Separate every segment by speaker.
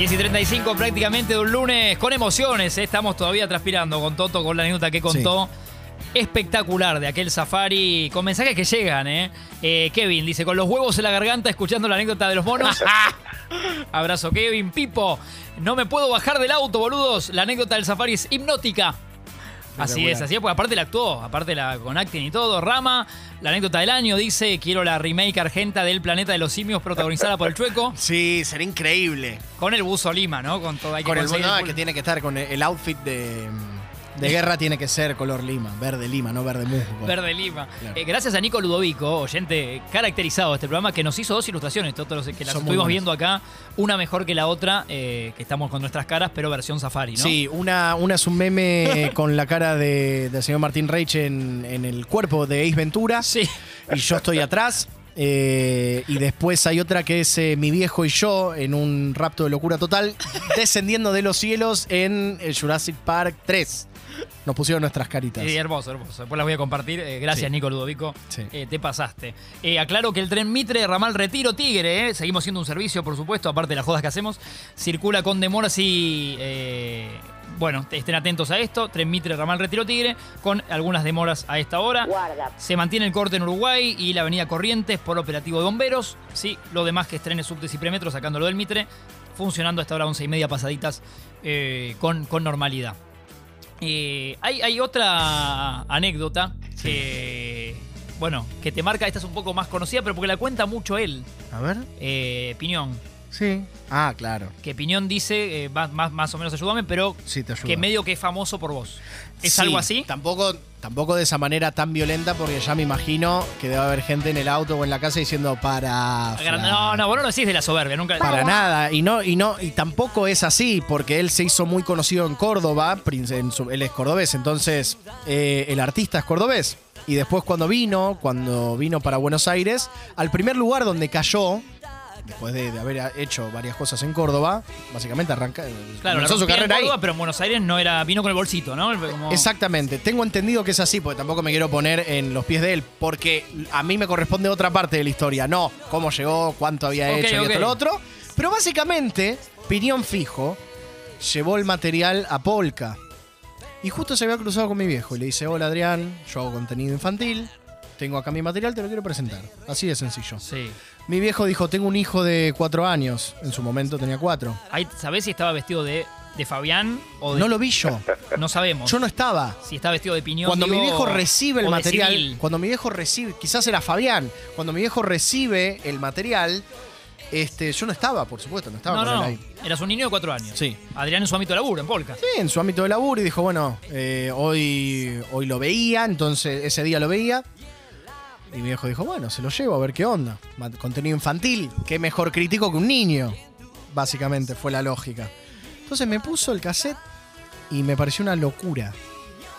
Speaker 1: 10 y 35 prácticamente de un lunes con emociones. ¿eh? Estamos todavía transpirando con Toto, con la anécdota que contó. Espectacular de aquel safari con mensajes que llegan, ¿eh? Eh, Kevin dice, con los huevos en la garganta escuchando la anécdota de los monos. Abrazo Kevin, Pipo. No me puedo bajar del auto, boludos. La anécdota del safari es hipnótica. Así es, así es, porque aparte la actuó, aparte la con acting y todo. Rama, la anécdota del año dice, quiero la remake argenta del Planeta de los Simios protagonizada por el Chueco.
Speaker 2: Sí, sería increíble.
Speaker 1: Con el buzo Lima, ¿no? Con todo hay que
Speaker 2: Con el no,
Speaker 1: el-
Speaker 2: que tiene que estar con el outfit de, de guerra tiene que ser color lima, verde lima, no verde musgo.
Speaker 1: Verde Lima.
Speaker 2: Claro.
Speaker 1: Eh, gracias a Nico Ludovico, oyente caracterizado de este programa, que nos hizo dos ilustraciones, todos los que las
Speaker 2: Son
Speaker 1: estuvimos viendo acá, una mejor que la otra, eh, que estamos con nuestras caras, pero versión Safari, ¿no?
Speaker 2: Sí, una, una es un meme con la cara de- del señor Martín Reich en, en el cuerpo de Ace Ventura.
Speaker 1: Sí.
Speaker 2: Y yo estoy atrás. Eh, y después hay otra que es eh, mi viejo y yo en un rapto de locura total, descendiendo de los cielos en el Jurassic Park 3. Nos pusieron nuestras caritas.
Speaker 1: Sí, hermoso, hermoso. Después las voy a compartir. Eh, gracias,
Speaker 2: Sí.
Speaker 1: Nico Ludovico.
Speaker 2: Sí.
Speaker 1: Eh, te pasaste. Eh, aclaro que el tren Mitre, ramal Retiro Tigre, eh, seguimos siendo un servicio, por supuesto, aparte de las jodas que hacemos, circula con demoras y. eh, bueno, estén atentos a esto. Tren Mitre, ramal Retiro Tigre, con algunas demoras a esta hora.
Speaker 3: Guarda.
Speaker 1: Se mantiene el corte en Uruguay y la avenida Corrientes por operativo de bomberos. Sí, lo demás que es trenes, subtes y premetros, sacándolo del Mitre, funcionando hasta ahora 11 y media pasaditas eh, con, con normalidad. Eh, hay, hay otra anécdota que, bueno, que te marca, esta es un poco más conocida, pero porque la cuenta mucho él,
Speaker 2: A ver.
Speaker 1: eh, Piñón.
Speaker 2: Sí. Ah, claro.
Speaker 1: Que Piñón dice, eh, más, más, más o menos ayúdame, pero
Speaker 2: Sí, te ayuda.
Speaker 1: que medio que es famoso por vos. ¿Es
Speaker 2: Sí,
Speaker 1: algo así?
Speaker 2: Tampoco, tampoco de esa manera tan violenta, porque ya me imagino que debe haber gente en el auto o en la casa diciendo para.
Speaker 1: No, no, vos no lo decís de la soberbia, nunca.
Speaker 2: Para nada, y no, y no, y tampoco es así, porque él se hizo muy conocido en Córdoba, prince- en su- él es cordobés, entonces eh, el artista es cordobés. Y después cuando vino, cuando vino para Buenos Aires, al primer lugar donde cayó, después de, de haber hecho varias cosas en Córdoba, básicamente arranca,
Speaker 1: Claro,
Speaker 2: comenzó su
Speaker 1: en
Speaker 2: carrera ahí.
Speaker 1: Córdoba, pero en Buenos Aires no era, vino con el bolsito, ¿no? Como-
Speaker 2: Exactamente, tengo entendido que es así, porque tampoco me quiero poner en los pies de él, porque a mí me corresponde otra parte de la historia, no cómo llegó, cuánto había hecho y
Speaker 1: ok.
Speaker 2: esto lo otro. Pero básicamente, Piñón Fijo llevó el material a Polka. Y justo se había cruzado con mi viejo y le dice, hola Adrián, yo hago contenido infantil, tengo acá mi material, te lo quiero presentar. Así de sencillo.
Speaker 1: Sí.
Speaker 2: Mi viejo dijo, tengo un hijo de cuatro años, en su momento tenía cuatro.
Speaker 1: Ahí, ¿Sabés si estaba vestido de, de Fabián o de.?
Speaker 2: No lo vi yo,
Speaker 1: No sabemos.
Speaker 2: yo no estaba.
Speaker 1: Si está vestido de piñón.
Speaker 2: Cuando mi viejo recibe el
Speaker 1: o de
Speaker 2: material,
Speaker 1: civil.
Speaker 2: cuando mi viejo recibe, quizás era Fabián, cuando mi viejo recibe el material, este, yo no estaba, por supuesto, no estaba
Speaker 1: No,
Speaker 2: con
Speaker 1: no,
Speaker 2: él
Speaker 1: no.
Speaker 2: ahí.
Speaker 1: Eras un niño de cuatro años.
Speaker 2: Sí.
Speaker 1: Adrián en su ámbito de laburo, en Polka.
Speaker 2: Sí, en su ámbito de laburo y dijo, bueno, eh, hoy, hoy lo veía, entonces ese día lo veía. Y mi viejo dijo, bueno, se lo llevo a ver qué onda. Contenido infantil, qué mejor crítico que un niño. Básicamente fue la lógica. Entonces me puso el cassette y me pareció una locura.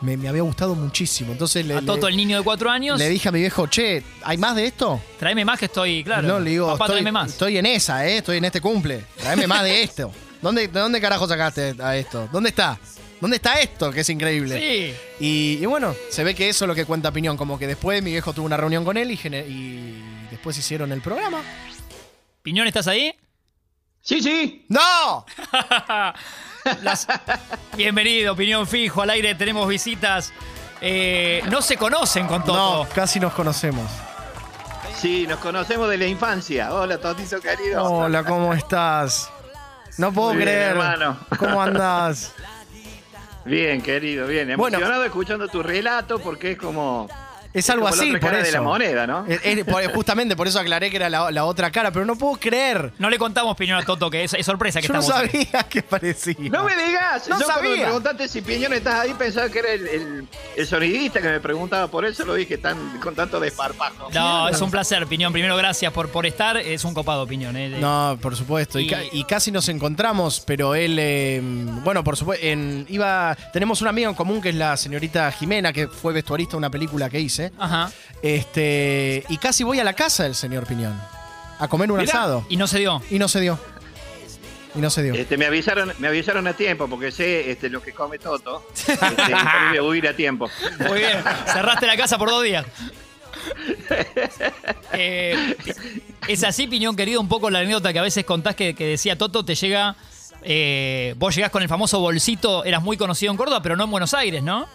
Speaker 2: Me, me había gustado muchísimo. Entonces le,
Speaker 1: A Toto,
Speaker 2: le-
Speaker 1: el niño de cuatro años.
Speaker 2: le dije a mi viejo, che, ¿hay más de esto?
Speaker 1: Tráeme más que estoy, claro.
Speaker 2: no, le digo,
Speaker 1: Papá,
Speaker 2: estoy,
Speaker 1: tráeme más.
Speaker 2: estoy en esa, ¿eh? Estoy en este cumple. Tráeme más de esto. ¿Dónde, ¿De dónde carajo sacaste a esto? ¿Dónde está? ¿Dónde está esto? Que es increíble.
Speaker 1: Sí.
Speaker 2: Y, y bueno, se ve que eso es lo que cuenta Piñón. Como que después mi viejo tuvo una reunión con él y, después hicieron el programa.
Speaker 1: Piñón, ¿estás ahí?
Speaker 4: Sí, sí.
Speaker 2: ¡No!
Speaker 1: Las- Bienvenido, Piñón Fijo. Al aire tenemos visitas. Eh, no se conocen con Toto.
Speaker 2: No, casi nos conocemos.
Speaker 4: Sí, nos conocemos de la infancia. Hola, Totito querido.
Speaker 2: Hola, ¿cómo estás? No puedo
Speaker 4: Muy bien,
Speaker 2: creer.
Speaker 4: hermano.
Speaker 2: ¿Cómo andás?
Speaker 4: Bien, querido, bien.
Speaker 2: Bueno.
Speaker 4: Emocionado escuchando tu relato porque es como.
Speaker 2: Es algo
Speaker 4: como la
Speaker 2: así,
Speaker 4: otra
Speaker 2: por
Speaker 4: cara
Speaker 2: eso.
Speaker 4: de la moneda, ¿no?
Speaker 2: Es- es- por- justamente por eso aclaré que era la, la otra cara, pero no puedo creer.
Speaker 1: No le contamos Piñón a Toto, que es, es sorpresa que
Speaker 2: Yo no
Speaker 1: estamos.
Speaker 2: sabía que parecía.
Speaker 4: No me digas.
Speaker 2: No
Speaker 4: Yo cuando me
Speaker 2: sabía.
Speaker 4: preguntaste si Piñón estás ahí, pensaba que era el, el- el sonidista que me preguntaba. Por eso lo dije tan, con tanto desparpajo.
Speaker 1: No, es un placer, Piñón. Primero, gracias por, por estar. Es un copado, Piñón. eh.
Speaker 2: No, por supuesto. Y,
Speaker 1: Y-
Speaker 2: ca- y casi nos encontramos, pero él, eh, bueno, por supuesto, en, iba, tenemos una amiga en común que es la señorita Jimena, que fue vestuarista de una película que hice.
Speaker 1: Ajá.
Speaker 2: Este, y casi voy a la casa del señor Piñón a comer un
Speaker 4: Mirá.
Speaker 2: asado.
Speaker 1: Y no se dio.
Speaker 2: Y no se dio. Y no se dio.
Speaker 4: Este, me avisaron, me avisaron a tiempo porque sé este, lo que come Toto. Este, voy a huir a tiempo.
Speaker 1: Muy bien. Cerraste la casa por dos días. Eh, es así, Piñón querido, un poco la anécdota que a veces contás que, que decía Toto, te llega eh, vos llegás con el famoso bolsito, eras muy conocido en Córdoba, pero no en Buenos Aires, ¿no?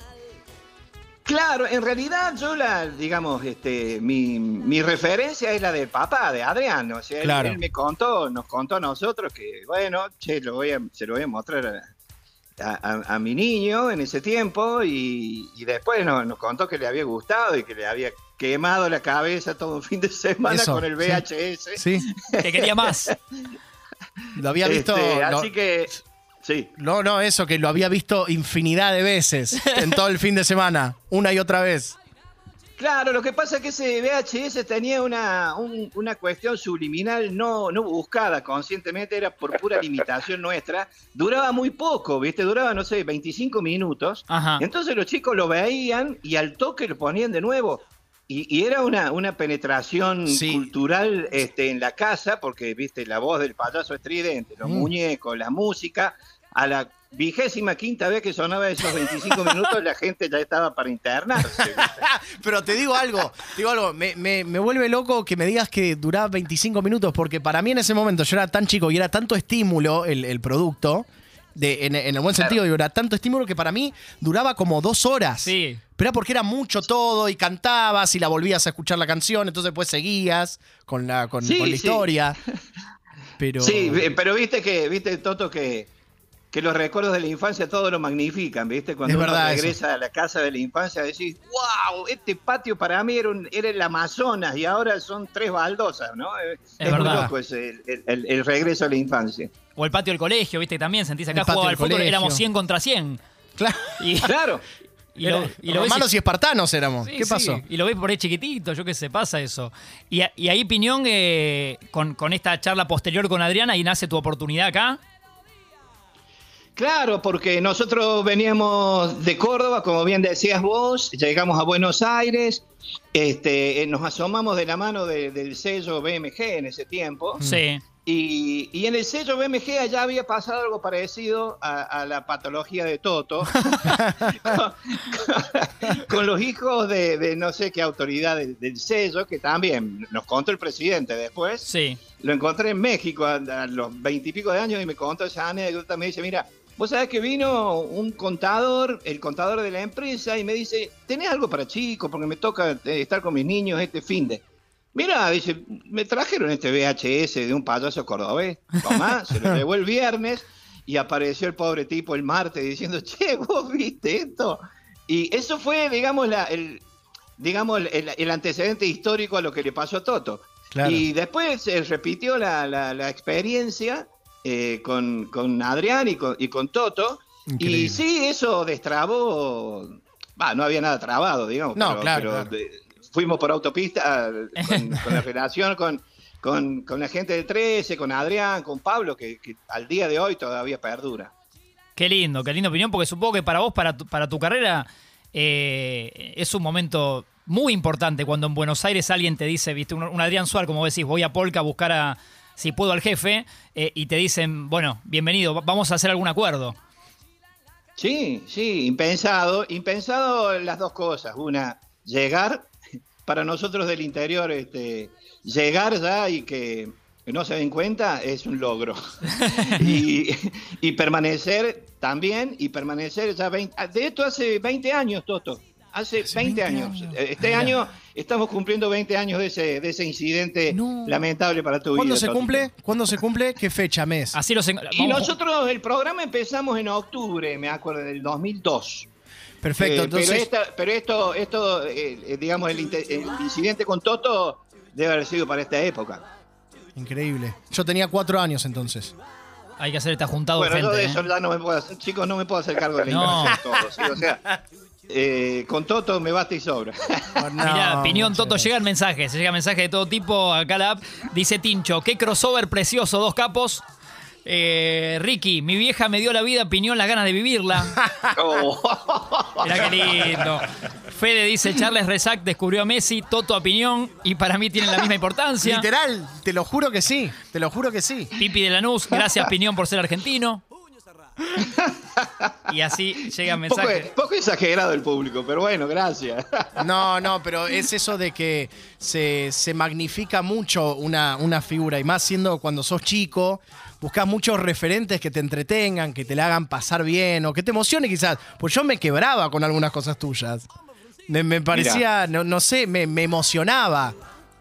Speaker 4: Claro, en realidad yo la, digamos, este, mi, mi referencia es la del papá, de Adrián. O sea, él-
Speaker 2: Claro.
Speaker 4: él, me contó, nos contó a nosotros que, bueno, che, lo voy a, se lo voy a mostrar a, a- a mi niño en ese tiempo y, y después nos, nos contó que le había gustado y que le había quemado la cabeza todo un fin de semana
Speaker 2: Eso,
Speaker 4: con el. VHS.
Speaker 2: Sí,
Speaker 1: Que quería más.
Speaker 2: lo había visto.
Speaker 4: Este, así que, sí.
Speaker 2: No, no, eso, que lo había visto infinidad de veces en todo el fin de semana, una y otra vez.
Speaker 4: Claro, lo que pasa es que ese VHS tenía una, un- una cuestión subliminal no, no buscada conscientemente, era por pura limitación nuestra. Duraba muy poco, ¿viste? Duraba, no sé, 25 minutos.
Speaker 1: Ajá.
Speaker 4: Entonces los chicos lo veían y al toque lo ponían de nuevo. Y, y era una, una penetración
Speaker 2: Sí.
Speaker 4: cultural este, en la casa, porque, viste, la voz del payaso estridente, los
Speaker 2: Mm.
Speaker 4: muñecos, la música. A la vigésima quinta vez que sonaba esos 25 minutos, la gente ya estaba para internarse.
Speaker 2: Pero te digo algo, te digo algo, me, me- me vuelve loco que me digas que duraba 25 minutos, porque para mí en ese momento yo era tan chico y era tanto estímulo el, el producto, de, en, en el buen
Speaker 4: Claro.
Speaker 2: sentido, digo, era tanto estímulo que para mí duraba como dos horas.
Speaker 1: Sí.
Speaker 2: Pero era porque era mucho todo y cantabas y la volvías a escuchar la canción, entonces después seguías con la, con,
Speaker 4: Sí,
Speaker 2: con la
Speaker 4: sí.
Speaker 2: historia. Pero...
Speaker 4: Sí, pero viste que, viste, Toto, que, que los recuerdos de la infancia todo lo magnifican, ¿viste? Cuando
Speaker 2: Es
Speaker 4: uno
Speaker 2: verdad eso.
Speaker 4: regresa a la casa de la infancia decís, wow, este patio para mí era, un- era el Amazonas y ahora son tres baldosas, ¿no?
Speaker 1: Es
Speaker 4: muy
Speaker 1: verdad.
Speaker 4: loco ese, el, el- el regreso a la infancia.
Speaker 1: O el patio del colegio, ¿viste? También sentís acá jugaba al fútbol, éramos 100 contra 100.
Speaker 2: Claro.
Speaker 1: Y,
Speaker 4: Claro.
Speaker 1: y lo, y lo ves
Speaker 2: Romanos y espartanos éramos.
Speaker 1: Sí,
Speaker 2: ¿Qué
Speaker 1: sí,
Speaker 2: pasó?
Speaker 1: Y lo ves por ahí chiquitito, yo qué sé, pasa eso. Y, a- y ahí, Piñón, eh, con, con esta charla posterior con Adriana, ahí nace tu oportunidad acá.
Speaker 4: Claro, porque nosotros veníamos de Córdoba, como bien decías vos, llegamos a Buenos Aires, este, eh, nos asomamos de la mano de- del sello BMG en ese tiempo.
Speaker 1: Sí.
Speaker 4: Y, y en el sello BMG allá había pasado algo parecido a, a la patología de Toto, con, con- con los hijos de, de no sé qué autoridad del, del sello, que también nos contó el presidente después.
Speaker 1: Sí.
Speaker 4: Lo encontré en México a, a los veintipico de años y me contó esa anécdota. Me dice, mira, vos sabés que vino un contador, el contador de la empresa, y me dice, ¿tenés algo para chicos? Porque me toca eh, estar con mis niños este fin de... Mira, dice, me trajeron este VHS de un payaso cordobés. Tomá, se lo llevó el viernes y apareció el pobre tipo el martes diciendo, che, vos viste esto. Y eso fue, digamos, la, el, digamos el, el antecedente histórico a lo que le pasó a Toto.
Speaker 2: Claro.
Speaker 4: Y después se repitió la, la- la experiencia eh, con, con Adrián y con, y con Toto.
Speaker 2: Increíble.
Speaker 4: Y sí, eso destrabó. No había nada trabado, digamos.
Speaker 2: No,
Speaker 4: pero,
Speaker 2: claro,
Speaker 4: pero
Speaker 2: claro.
Speaker 4: de- fuimos por autopista eh, con, con la relación con, con, con la gente del 13, con Adrián, con Pablo, que, que al día de hoy todavía perdura.
Speaker 1: Qué lindo, qué lindo opinión, porque supongo que para vos, para tu, para tu carrera, eh, es un momento muy importante cuando en Buenos Aires alguien te dice, viste, un, un Adrián Suárez, como decís, voy a Polka a buscar a, si puedo, al jefe, eh, y te dicen, bueno, bienvenido, va- vamos a hacer algún acuerdo.
Speaker 4: Sí, sí, impensado. Impensado las dos cosas. Una, llegar, para nosotros del interior, este, llegar ya y que no se den cuenta es un logro. y, y permanecer también, y permanecer ya 20, de esto hace 20 años, Toto. Hace,
Speaker 2: Hace
Speaker 4: 20,
Speaker 2: 20
Speaker 4: años.
Speaker 2: años.
Speaker 4: Este
Speaker 2: Mirá.
Speaker 4: año estamos cumpliendo 20 años de ese, de ese incidente
Speaker 2: No.
Speaker 4: lamentable para tu vida.
Speaker 2: ¿Cuándo se
Speaker 4: Totito.
Speaker 2: cumple? ¿Cuándo se cumple? ¿Qué fecha, mes?
Speaker 1: Así los en-
Speaker 4: Y nosotros el programa empezamos en octubre, me acuerdo, del 2002.
Speaker 2: Perfecto,
Speaker 4: Eh,
Speaker 2: entonces.
Speaker 4: pero, esta- pero esto, esto eh, eh, digamos, el, incidente con Toto debe haber sido para esta época.
Speaker 2: Increíble. Yo tenía cuatro años entonces.
Speaker 1: Hay que hacer esta juntada
Speaker 4: bueno, yo
Speaker 1: urgente.
Speaker 4: de
Speaker 1: ¿eh?
Speaker 4: eso ya no me puedo hacer, chicos, no me puedo hacer cargo de la
Speaker 1: No.
Speaker 4: todo, ¿sí? O sea, eh, con Toto me basta y sobra.
Speaker 1: Mirá, Piñón,
Speaker 2: muchas
Speaker 1: Toto,
Speaker 2: gracias.
Speaker 1: llegan mensajes, llega mensajes de todo tipo acá a la app. Dice Tincho, qué crossover precioso, dos capos. Eh, Ricky, mi vieja me dio la vida, Piñón, las ganas de vivirla.
Speaker 4: Oh.
Speaker 1: Mirá qué lindo. Fede dice, Charles Rezac descubrió a Messi, Toto a Piñón, y para mí tienen la misma importancia.
Speaker 2: Literal, te lo juro que sí. Te lo juro que sí.
Speaker 1: Pipi de Lanús, gracias Piñón por ser argentino. Y así llegan
Speaker 4: Poco,
Speaker 1: mensajes.
Speaker 4: poco exagerado el público, pero bueno, gracias.
Speaker 2: No, no, pero es eso de que se, se magnifica mucho una, una figura y más siendo cuando sos chico, buscas muchos referentes que te entretengan, que te la hagan pasar bien o que te emocione quizás. Pues yo me quebraba con algunas cosas tuyas. Me, me parecía, no, no sé, me, me emocionaba.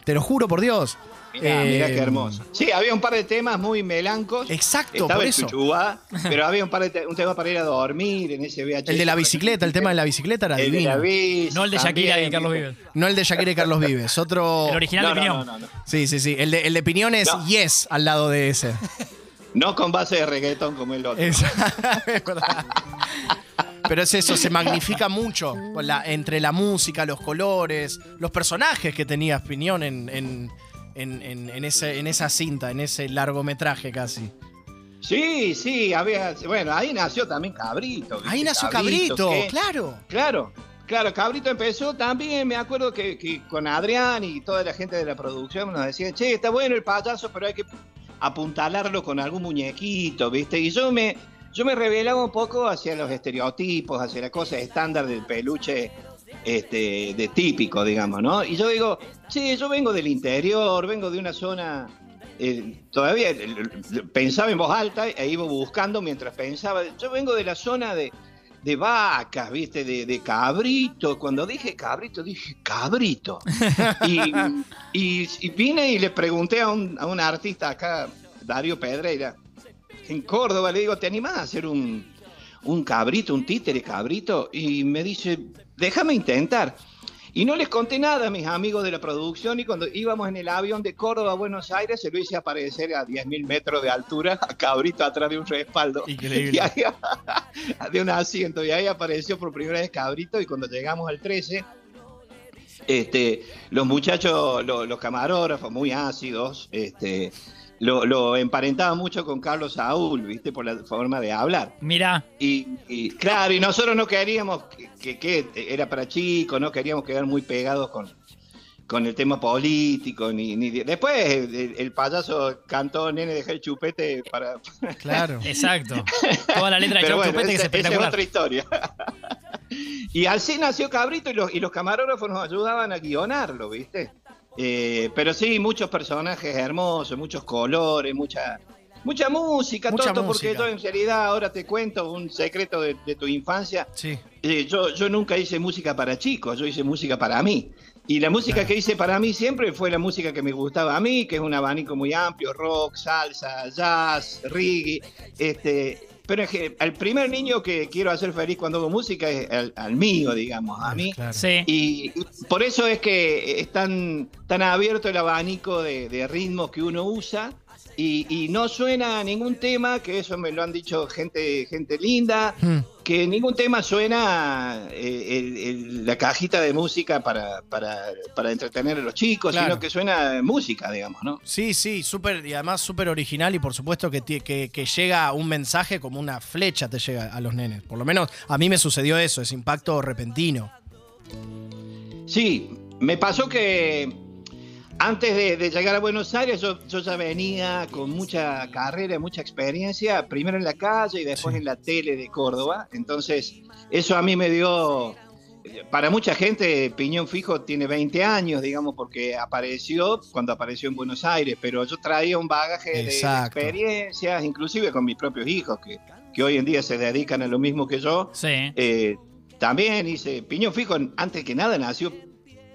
Speaker 2: Te lo juro por Dios.
Speaker 4: Mirá, mirá
Speaker 2: Eh,
Speaker 4: qué hermoso. Sí, había un par de temas muy melancos.
Speaker 2: Exacto,
Speaker 4: Estaba
Speaker 2: por eso.
Speaker 4: Chuchubá, pero había un par de te- un tema para ir a dormir en ese VHS.
Speaker 2: El de la bicicleta, el tema de la bicicleta era
Speaker 4: El de
Speaker 2: divino.
Speaker 4: la bici
Speaker 1: No el de Shakira
Speaker 4: también,
Speaker 1: y Carlos. Vives.
Speaker 2: No el de Shakira y Carlos Vives, otro...
Speaker 1: El original
Speaker 4: No,
Speaker 1: de Piñón.
Speaker 4: no, no, no.
Speaker 2: Sí, sí, sí. El de, el de Piñón es
Speaker 4: No.
Speaker 2: Yes al lado de ese.
Speaker 4: No con base de reggaetón como el otro.
Speaker 2: Es, es verdad. Pero es eso, se magnifica mucho con la- entre la música, los colores, los personajes que tenía Piñón en, en, en- en- en ese, en esa cinta, en ese largometraje casi.
Speaker 4: Sí, sí, había. Bueno, ahí nació también Cabrito. ¿viste?
Speaker 2: Ahí nació Cabrito, claro.
Speaker 4: Claro, claro, Cabrito empezó también, me acuerdo que, que con Adrián y toda la gente de la producción nos decían, che, está bueno el payaso, pero hay que apuntalarlo con algún muñequito, ¿viste? Y yo me, yo me revelaba un poco hacia los estereotipos, hacia la cosa estándar del peluche este, de típico, digamos, ¿no? Y yo digo, che, yo vengo del interior, vengo de una zona... eh, todavía eh, pensaba en voz alta e iba buscando mientras pensaba. Yo vengo de la zona de, de vacas, ¿viste? De, de cabrito. Cuando dije cabrito, dije cabrito. y, vine y le pregunté a un, a un artista acá, Darío Pedreira, en Córdoba, le digo, ¿te animás a hacer un, un cabrito, un títere cabrito? Y me dice, déjame intentar. Y no les conté nada a mis amigos de la producción y cuando íbamos en el avión de Córdoba a Buenos Aires se lo hice aparecer a 10.000 metros de altura a Cabrito atrás de un respaldo.
Speaker 2: Increíble.
Speaker 4: Y ahí- de un asiento y ahí apareció por primera vez Cabrito y cuando llegamos al 13, este, los muchachos, lo- los camarógrafos muy ácidos, este, lo, lo emparentaban mucho con Carlos Saúl, ¿viste? Por la forma de hablar.
Speaker 1: Mirá,
Speaker 4: Y, y, claro, y nosotros no queríamos que, que- que era para chicos, no queríamos quedar muy pegados con, con el tema político. Ni, ni- Después el, el payaso cantó Nene deja el chupete para...
Speaker 2: Claro.
Speaker 1: exacto. Toda la letra de
Speaker 4: bueno,
Speaker 1: Chupete que es
Speaker 4: esa- esa es
Speaker 1: espectacular.
Speaker 4: otra historia. y así nació Cabrito y los, y los camarógrafos nos ayudaban a guionarlo, ¿viste? Eh, pero sí, muchos personajes hermosos, muchos colores, mucha, mucha música,
Speaker 2: Mucha
Speaker 4: todo, porque yo en realidad ahora te cuento un secreto de, de tu infancia.
Speaker 2: Sí.
Speaker 4: Eh, yo, yo nunca hice música para chicos, yo hice música para mí. Y la música que hice para mí siempre fue la música que me gustaba a mí, que es un abanico muy amplio, rock, salsa, jazz, reggae. Este, pero es que al primer niño que quiero hacer feliz cuando hago música es al, al mío, digamos, a mí.
Speaker 2: Claro.
Speaker 1: Sí.
Speaker 4: Y por eso es que es tan, tan abierto el abanico de, de ritmos que uno usa y, y no suena ningún tema, que eso me lo han dicho gente, gente linda,
Speaker 2: Hmm.
Speaker 4: que ningún tema suena eh, el- el- la cajita de música para, para, para entretener a los chicos,
Speaker 2: Claro.
Speaker 4: sino que suena música, digamos, ¿no?
Speaker 2: Sí, sí, súper, y además súper original y por supuesto que, que llega un mensaje como una flecha te llega a los nenes. Por lo menos a mí me sucedió eso, ese impacto repentino.
Speaker 4: Sí, me pasó que antes de, de llegar a Buenos Aires yo, yo ya venía con mucha carrera, mucha experiencia, primero en la calle y después
Speaker 2: Sí.
Speaker 4: en la tele de Córdoba. Entonces, eso a mí me dio, para mucha gente, Piñón Fijo tiene 20 años, digamos, porque apareció cuando apareció en Buenos Aires, pero yo traía un bagaje de experiencias, inclusive con mis propios hijos, que, que hoy en día se dedican a lo mismo que yo.
Speaker 1: Sí.
Speaker 4: Eh, también hice Piñón Fijo, antes que nada nació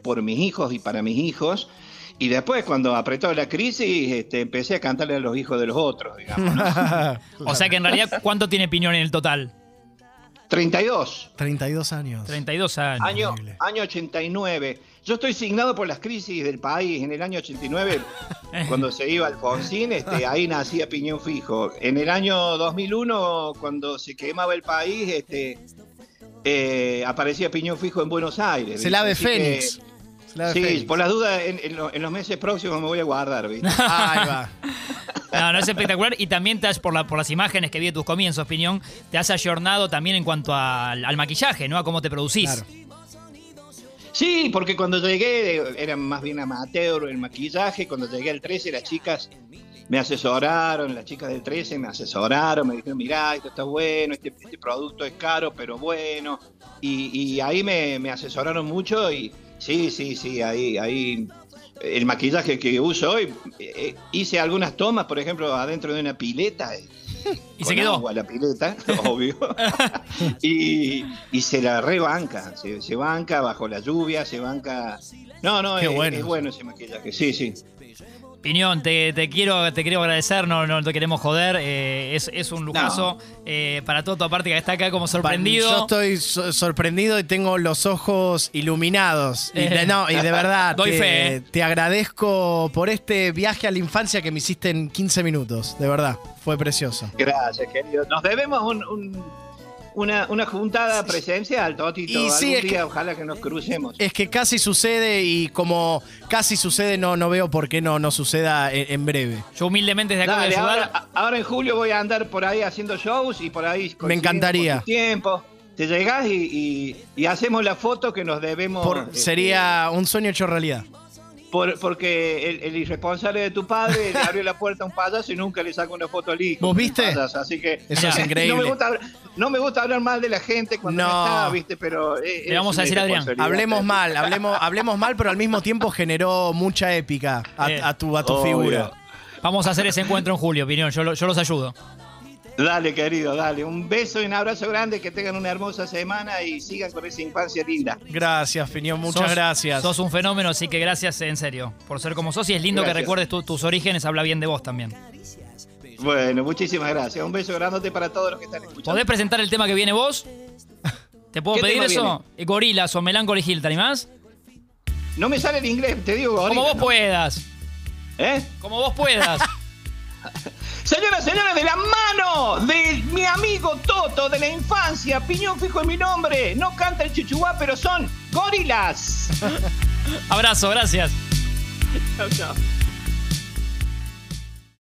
Speaker 4: por mis hijos y para mis hijos. Y después, cuando apretó la crisis, este, empecé a cantarle a los hijos de los otros, digamos. ¿no?
Speaker 1: O sea que en realidad, ¿cuánto tiene Piñón en el total?
Speaker 4: 32,
Speaker 2: 32 años.
Speaker 1: 32 años.
Speaker 4: año, año 89. Yo estoy signado por las crisis del país. En el año 89, cuando se iba Alfonsín, este, ahí nacía Piñón Fijo. En el año 2001, cuando se quemaba el país, este, eh, aparecía Piñón Fijo en Buenos Aires.
Speaker 2: Se la de
Speaker 4: Así que- Sí, por las dudas, en, en lo- en los meses próximos me voy a guardar, ¿viste?
Speaker 2: Ahí va.
Speaker 1: No, no es espectacular. Y también te has, por, la, por las imágenes que vi de tus comienzos, Piñón, te has ayornado también en cuanto al, al maquillaje, ¿no? A cómo te producís.
Speaker 2: Claro.
Speaker 4: Sí, porque cuando llegué era más bien amateur el maquillaje, cuando llegué al 13 las chicas me asesoraron, las chicas del 13 me asesoraron, me dijeron, mirá, esto está bueno, este, este producto es caro, pero bueno. Y, ahí me, asesoraron mucho y sí, sí, sí, ahí, ahí el maquillaje que uso hoy, eh, hice algunas tomas, por ejemplo, adentro de una pileta.
Speaker 1: Y se quedó.
Speaker 4: Agua, la pileta, obvio. y, se la rebanca, se, se banca bajo la lluvia, se banca. No, no, es bueno. es bueno ese maquillaje, sí, sí.
Speaker 1: Piñón, te, quiero, te quiero agradecer, no, no te queremos joder. Eh, es, un lujazo eh, para todo tu aparte que está acá como sorprendido.
Speaker 2: Yo estoy sorprendido y tengo los ojos iluminados. Y de, no, y de verdad,
Speaker 1: Doy te, fe, eh.
Speaker 2: te agradezco por este viaje a la infancia que me hiciste en 15 minutos. De verdad, fue precioso.
Speaker 4: Gracias, querido. Nos debemos un una, una juntada presencial, Totito. Y sí, Algún día, ojalá que nos crucemos.
Speaker 2: Es que casi sucede y como casi sucede, no, no veo por qué no, no suceda en, breve.
Speaker 1: Yo humildemente desde acá
Speaker 4: ayudar. Ahora, en julio voy a andar por ahí haciendo shows y por ahí.
Speaker 2: Me encantaría.
Speaker 4: Tiempo. Te llegás y, hacemos la foto que nos debemos.
Speaker 2: Este, sería un sueño hecho realidad
Speaker 4: porque el, irresponsable de tu padre le abrió la puerta a un payaso y nunca le sacó una foto al hijo.
Speaker 2: ¿Vos viste?
Speaker 4: así que
Speaker 2: eso es increíble.
Speaker 4: No me, gusta, hablar mal de la gente cuando no, está, ¿viste? Pero
Speaker 1: le vamos a decir Adrián.
Speaker 2: Hablemos mal, hablemos, hablemos mal, pero al mismo tiempo generó mucha épica a, eh. tu, a tu figura.
Speaker 1: Vamos a hacer ese encuentro en julio, opinión. Yo, yo los ayudo.
Speaker 4: Dale, querido, dale. Un beso y un abrazo grande, que tengan una hermosa semana y sigan con esa infancia linda.
Speaker 2: Gracias, Finión, muchas gracias.
Speaker 1: Sos un fenómeno, así que gracias en serio por ser como sos y es lindo que recuerdes tus orígenes, habla bien de vos también.
Speaker 4: Bueno, muchísimas gracias. Un beso grande para todos los que están escuchando.
Speaker 1: ¿Podés presentar el tema que viene vos? ¿Te puedo pedir eso? Gorilas o Melancholy Hill, ¿te animás?
Speaker 4: No me sale el inglés, te digo
Speaker 1: Como vos puedas.
Speaker 4: ¿Eh?
Speaker 1: Como vos puedas.
Speaker 4: Señoras, señores, de la mano de mi amigo Toto de la infancia, piñón fijo en mi nombre. No canta el chuchuá, pero son gorilas.
Speaker 1: Abrazo, gracias.
Speaker 4: Chao, chao.